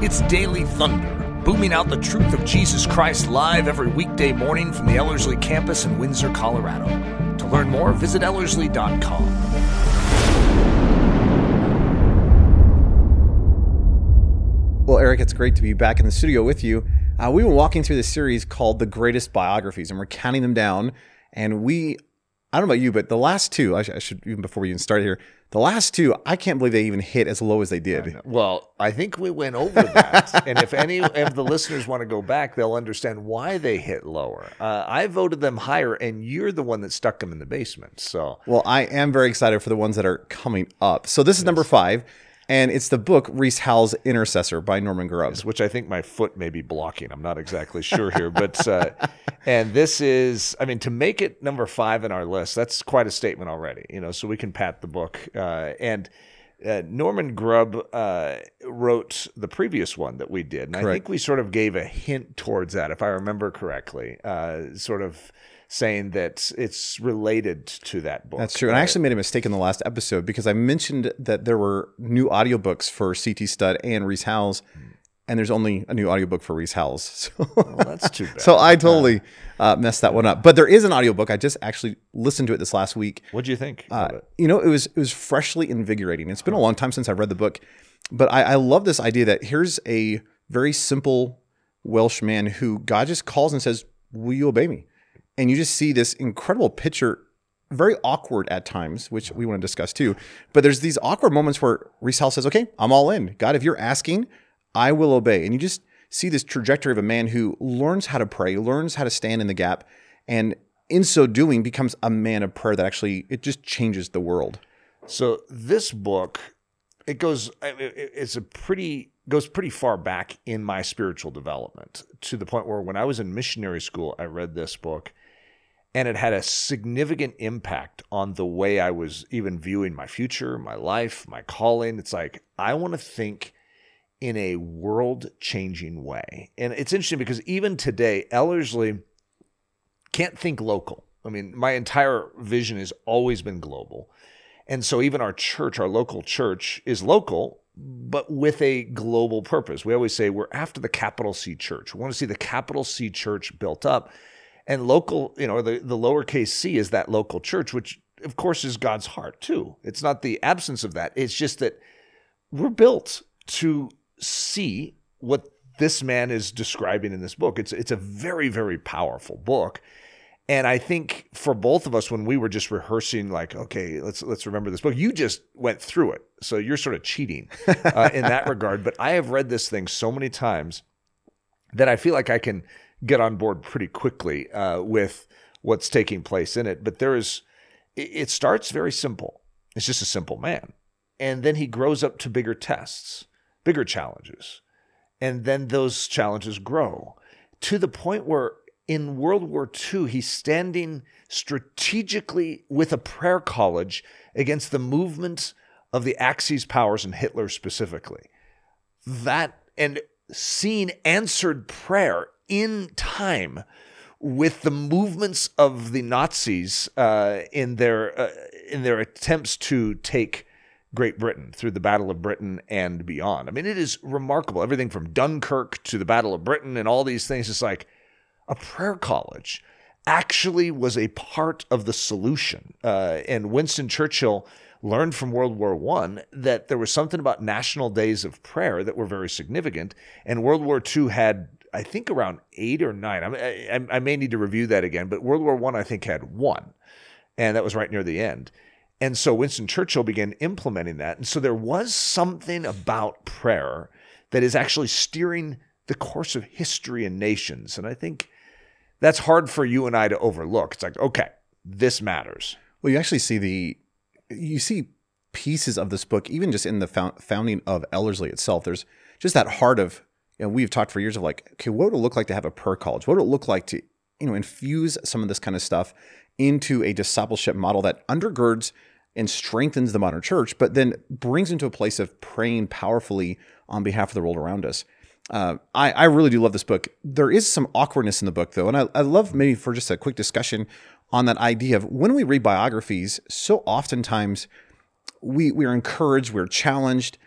It's Daily Thunder, booming out the truth of Jesus Christ live every weekday morning from the Ellerslie campus in Windsor, Colorado. To learn more, visit Ellerslie.com. Well, Eric, it's great to be back in the studio with you. Uh, we've been walking through this series called The Greatest Biographies, and we're counting them down. And we, I don't know about you, but the last two, I, sh- I should, even before we even start here, the last two, I can't believe they even hit as low as they did. Well, I think we went over that. and if any of the listeners want to go back, they'll understand why they hit lower. Uh, I voted them higher, and you're the one that stuck them in the basement. So, Well, I am very excited for the ones that are coming up. So this is number five, and it's the book Rees Howells Intercessor by Norman Grubb. which I think my foot may be blocking. I'm not exactly sure here, but uh, and this is, I mean, to make it number five in our list, that's quite a statement already. You know, so we can pat the book. Uh, and uh, Norman Grubb uh, wrote the previous one that we did, and I think we sort of gave a hint towards that, if I remember correctly. Uh, sort of saying that it's related to that book. That's true. And I actually made a mistake in the last episode because I mentioned that there were new audiobooks for CT Studd and Rees Howells, and there's only a new audiobook for Rees Howells. So, Well, that's too bad. so I totally uh, messed that one up. But there is an audiobook. I just actually listened to it this last week. What do you think Uh, you know, it was it was freshly invigorating. It's been a long time since I've read the book, but I, I love this idea that here's a very simple Welsh man who God just calls and says, "Will you obey me?" And you just see this incredible picture, very awkward at times, which we want to discuss too. But there's these awkward moments where Rees says, "Okay, I'm all in. God, if you're asking, I will obey." And you just see this trajectory of a man who learns how to pray, learns how to stand in the gap, and in so doing becomes a man of prayer that actually it just changes the world. So this book, it goes. It- It's a pretty goes pretty far back in my spiritual development to the point where when I was in missionary school, I read this book, and it had a significant impact on the way I was even viewing my future, my life, my calling. It's like I want to think in a world changing way, and it's interesting because even today, Ellerslie can't think local. I mean, my entire vision has always been global. And so even our church, our local church, is local, but with a global purpose. We always say we're after the capital C church. We want to see the capital C church built up. And local, you know, the, the lowercase c is that local church, which of course is God's heart too. It's not the absence of that. It's just that we're built to see what this man is describing in this book. It's it's a very, very powerful book. And I think for both of us, when we were just rehearsing, like, okay, let's let's remember this book. You just went through it, so you're sort of cheating uh, in that regard. But I have read this thing so many times that I feel like I can get on board pretty quickly uh, with what's taking place in it. But there is, it, starts very simple. It's just a simple man, and then he grows up to bigger tests, bigger challenges, and then those challenges grow to the point where in World War II, he's standing strategically with a prayer college against the movement of the Axis powers and Hitler specifically. That and seeing answered prayer in time with the movements of the Nazis uh, in their uh, in their attempts to take Great Britain through the Battle of Britain and beyond. I mean, it is remarkable. Everything from Dunkirk to the Battle of Britain and all these things. It's like a prayer college actually was a part of the solution. Uh, and Winston Churchill learned from World War One that there was something about national days of prayer that were very significant. And World War II had, I think, around eight or nine. I, I, I may need to review that again, but World War One, I, think, had one, and that was right near the end. And so Winston Churchill began implementing that. And so there was something about prayer that is actually steering the course of history and nations. And I think that's hard for you and I to overlook. It's like, okay, this matters. Well, you actually see the you see pieces of this book, even just in the founding of Ellerslie itself. There's just that heart of you know we've talked for years of like, okay, what would it look like to have a per college? What would it look like to you know infuse some of this kind of stuff into a discipleship model that undergirds and strengthens the modern church, but then brings into a place of praying powerfully on behalf of the world around us. Uh, I, I really do love this book. There is some awkwardness in the book, though, and I, I love maybe for just a quick discussion on that idea of when we read biographies, so oftentimes we we are encouraged, we're challenged,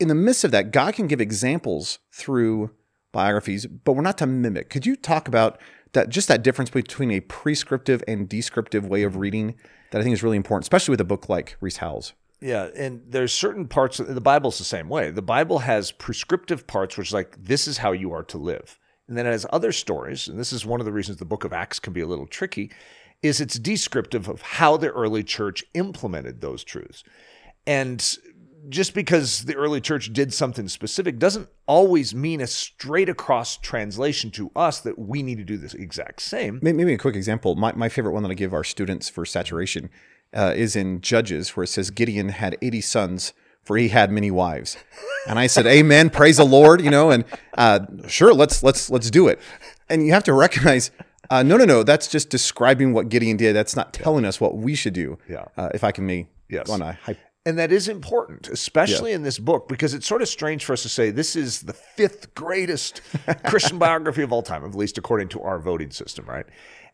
in the midst of that, God can give examples through biographies, but we're not to mimic. Could you talk about that just that difference between a prescriptive and descriptive way of reading that I think is really important, especially with a book like Rees Howells? Yeah, and there's certain parts of the Bible's the same way. The Bible has prescriptive parts which is like this is how you are to live. And then it has other stories, and this is one of the reasons the book of Acts can be a little tricky, is it's descriptive of how the early church implemented those truths. And just because the early church did something specific doesn't always mean a straight across translation to us that we need to do this exact same. Maybe a quick example. My, my favorite one that I give our students for saturation uh, is in Judges, where it says Gideon had 80 sons, for he had many wives. And I said, Amen, praise the Lord, you know, and uh, sure, let's let's let's do it. And you have to recognize, uh, no, no, no, that's just describing what Gideon did. That's not telling us what we should do. Yeah. Uh, if I can me Yes. on a hype. And that is important, especially in this book, because it's sort of strange for us to say this is the fifth greatest Christian biography of all time, at least according to our voting system, right?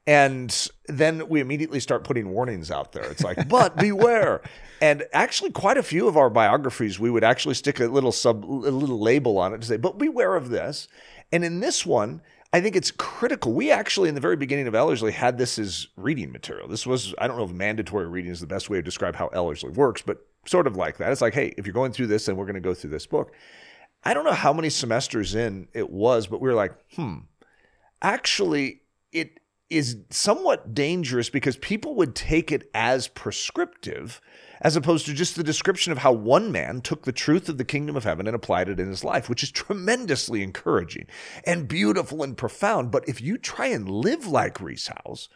And then we immediately start putting warnings out there. It's like, but beware. And actually, quite a few of our biographies, we would actually stick a little sub, a little label on it to say, but beware of this. And in this one, I think it's critical. We actually, in the very beginning of Ellerslie, had this as reading material. This was, I don't know if mandatory reading is the best way to describe how Ellerslie works, but sort of like that. It's like, hey, if you're going through this, then we're going to go through this book. I don't know how many semesters in it was, but we were like, hmm, actually, it is somewhat dangerous because people would take it as prescriptive as opposed to just the description of how one man took the truth of the kingdom of heaven and applied it in his life, which is tremendously encouraging and beautiful and profound. But if you try and live like Rees Howells,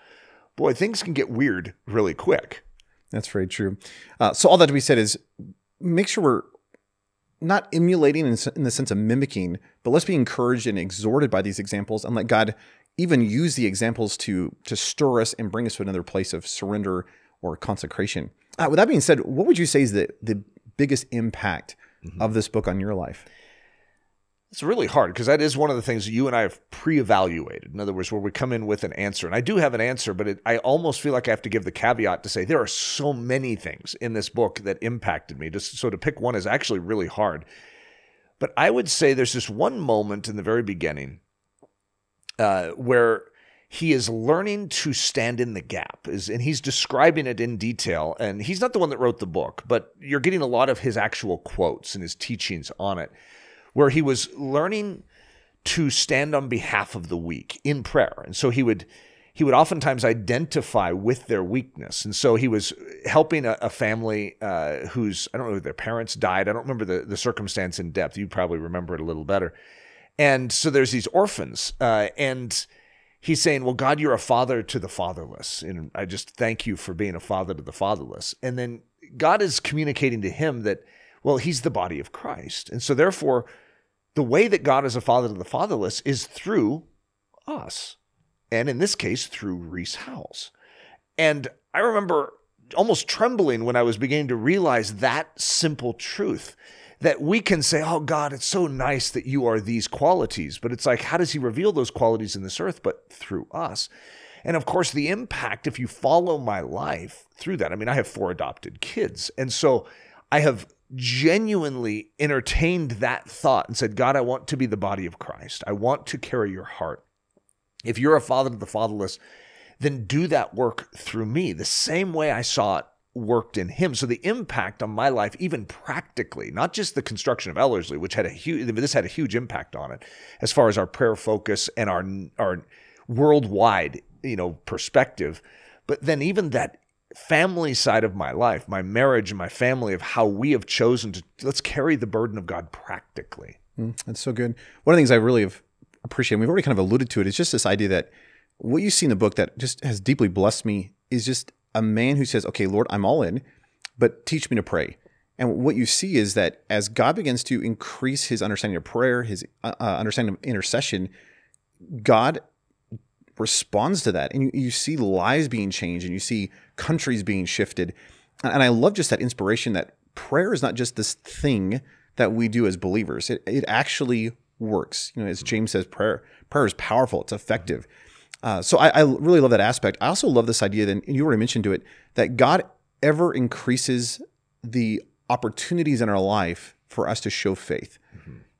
boy, things can get weird really quick. That's very true. Uh, so all that to be said is make sure we're not emulating in, in the sense of mimicking, but let's be encouraged and exhorted by these examples and let God even use the examples to to stir us and bring us to another place of surrender or consecration. Uh, with that being said, what would you say is the the biggest impact of this book on your life? It's really hard because that is one of the things that you and I have pre-evaluated. In other words, where we come in with an answer, and I do have an answer, but it, I almost feel like I have to give the caveat to say there are so many things in this book that impacted me. Just so to pick one is actually really hard. But I would say there's this one moment in the very beginning uh, where he is learning to stand in the gap is and he's describing it in detail and he's not the one that wrote the book but you're getting a lot of his actual quotes and his teachings on it where he was learning to stand on behalf of the weak in prayer and so he would he would oftentimes identify with their weakness and so he was helping a, a family uh, whose i don't know their parents died i don't remember the, the circumstance in depth you probably remember it a little better and so there's these orphans uh, and he's saying, Well, God, you're a father to the fatherless. And I just thank you for being a father to the fatherless. And then God is communicating to him that, well, he's the body of Christ. And so therefore, the way that God is a father to the fatherless is through us. And in this case, through Rees Howells. And I remember almost trembling when I was beginning to realize that simple truth that we can say, Oh God, it's so nice that you are these qualities. But it's like, how does He reveal those qualities in this earth? But through us. And of course, the impact, if you follow my life through that, I mean, I have four adopted kids. And so I have genuinely entertained that thought and said, God, I want to be the body of Christ. I want to carry your heart. If you're a father to the fatherless, then do that work through me, the same way I saw it worked in him. So the impact on my life, even practically, not just the construction of Ellerslie, which had a huge, this had a huge impact on it, as far as our prayer focus and our our worldwide, you know, perspective. But then even that family side of my life, my marriage and my family, of how we have chosen to let's carry the burden of God practically. Mm, that's so good. One of the things I really have appreciated, we've already kind of alluded to it, is just this idea that what you see in the book that just has deeply blessed me is just a man who says, Okay, Lord, I'm all in, but teach me to pray. And what you see is that as God begins to increase his understanding of prayer, his uh, understanding of intercession, God responds to that. And you, you see lives being changed and you see countries being shifted. And I love just that inspiration that prayer is not just this thing that we do as believers. It, it actually works. You know, as James says, prayer prayer is powerful. It's effective. Uh, so I, I, really love that aspect. I also love this idea that you already mentioned to it that God ever increases the opportunities in our life for us to show faith.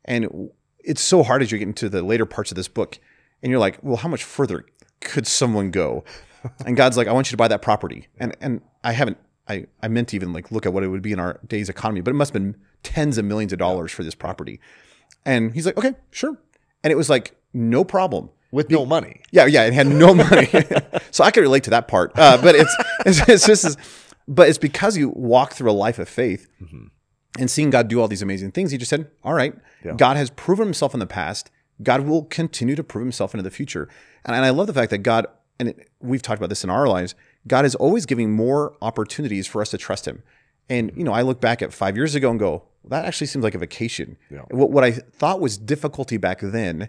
And it's so hard as you get into the later parts of this book and you're like, well, how much further could someone go? and God's like, I want you to buy that property. And and I haven't I, I meant to even like look at what it would be in our day's economy, but it must have been tens of millions of dollars for this property. And he's like, okay, sure. And it was like, no problem. with no money. Yeah, yeah, it had no money. so I can relate to that part. Uh, but it's, it's, it's just, as- but it's because you walk through a life of faith and seeing God do all these amazing things. He just said, all right, God has proven himself in the past. God will continue to prove himself into the future. And, and I love the fact that God, and it, we've talked about this in our lives, God is always giving more opportunities for us to trust him. And, you know, I look back at five years ago and go, that actually seems like a vacation. Yeah. What, what I thought was difficulty back then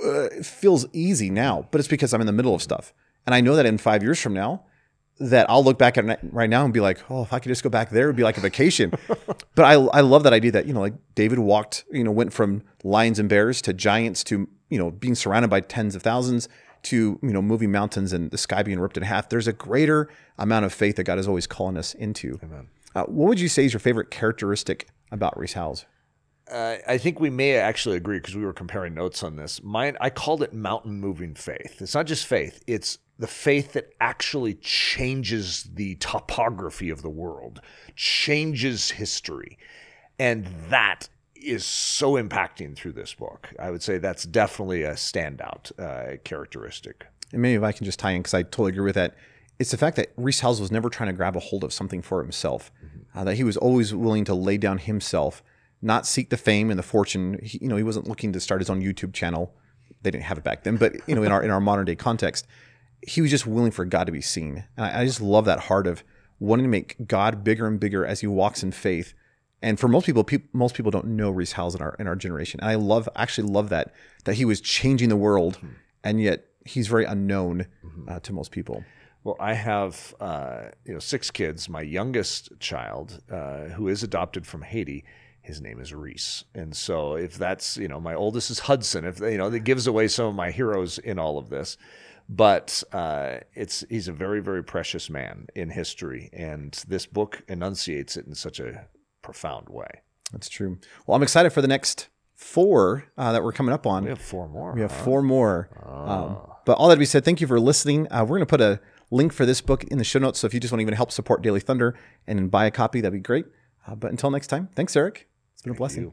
it feels easy now, but it's because I'm in the middle of stuff. And I know that in five years from now, that I'll look back at right now and be like, oh, if I could just go back there, it would be like a vacation. but I, I love that idea that, you know, like David walked, you know, went from lions and bears to giants to, you know, being surrounded by tens of thousands to, you know, moving mountains and the sky being ripped in half. There's a greater amount of faith that God is always calling us into. Uh, what would you say is your favorite characteristic about Rees Howells? Uh, I think we may actually agree because we were comparing notes on this. Mine, I called it mountain moving faith. It's not just faith; it's the faith that actually changes the topography of the world, changes history, and that is so impacting through this book. I would say that's definitely a standout uh, characteristic. and maybe if I can just tie in because I totally agree with that. It's the fact that Rees Howells was never trying to grab a hold of something for himself. Uh, that he was always willing to lay down himself, not seek the fame and the fortune. He, you know, he wasn't looking to start his own YouTube channel. They didn't have it back then, but you know, in our in our modern day context, he was just willing for God to be seen. And I, I just love that heart of wanting to make God bigger and bigger as he walks in faith. And for most people, peop most people don't know Rees Howells in our in our generation. And I love, actually love that that he was changing the world, and yet he's very unknown uh, to most people. Well, I have uh, you know six kids. My youngest child, uh, who is adopted from Haiti, his name is Reese, and so if that's you know my oldest is Hudson. If you know that gives away some of my heroes in all of this, but uh, it's he's a very very precious man in history, and this book enunciates it in such a profound way. That's true. Well, I'm excited for the next four uh, that we're coming up on. We have four more. We have huh? four more. Um, but all that to be said, thank you for listening. Uh, we're going to put a link for this book in the show notes. So if you just want to even help support Daily Thunder and buy a copy, that'd be great. Uh, but until next time, thanks, Eric. It's been a blessing.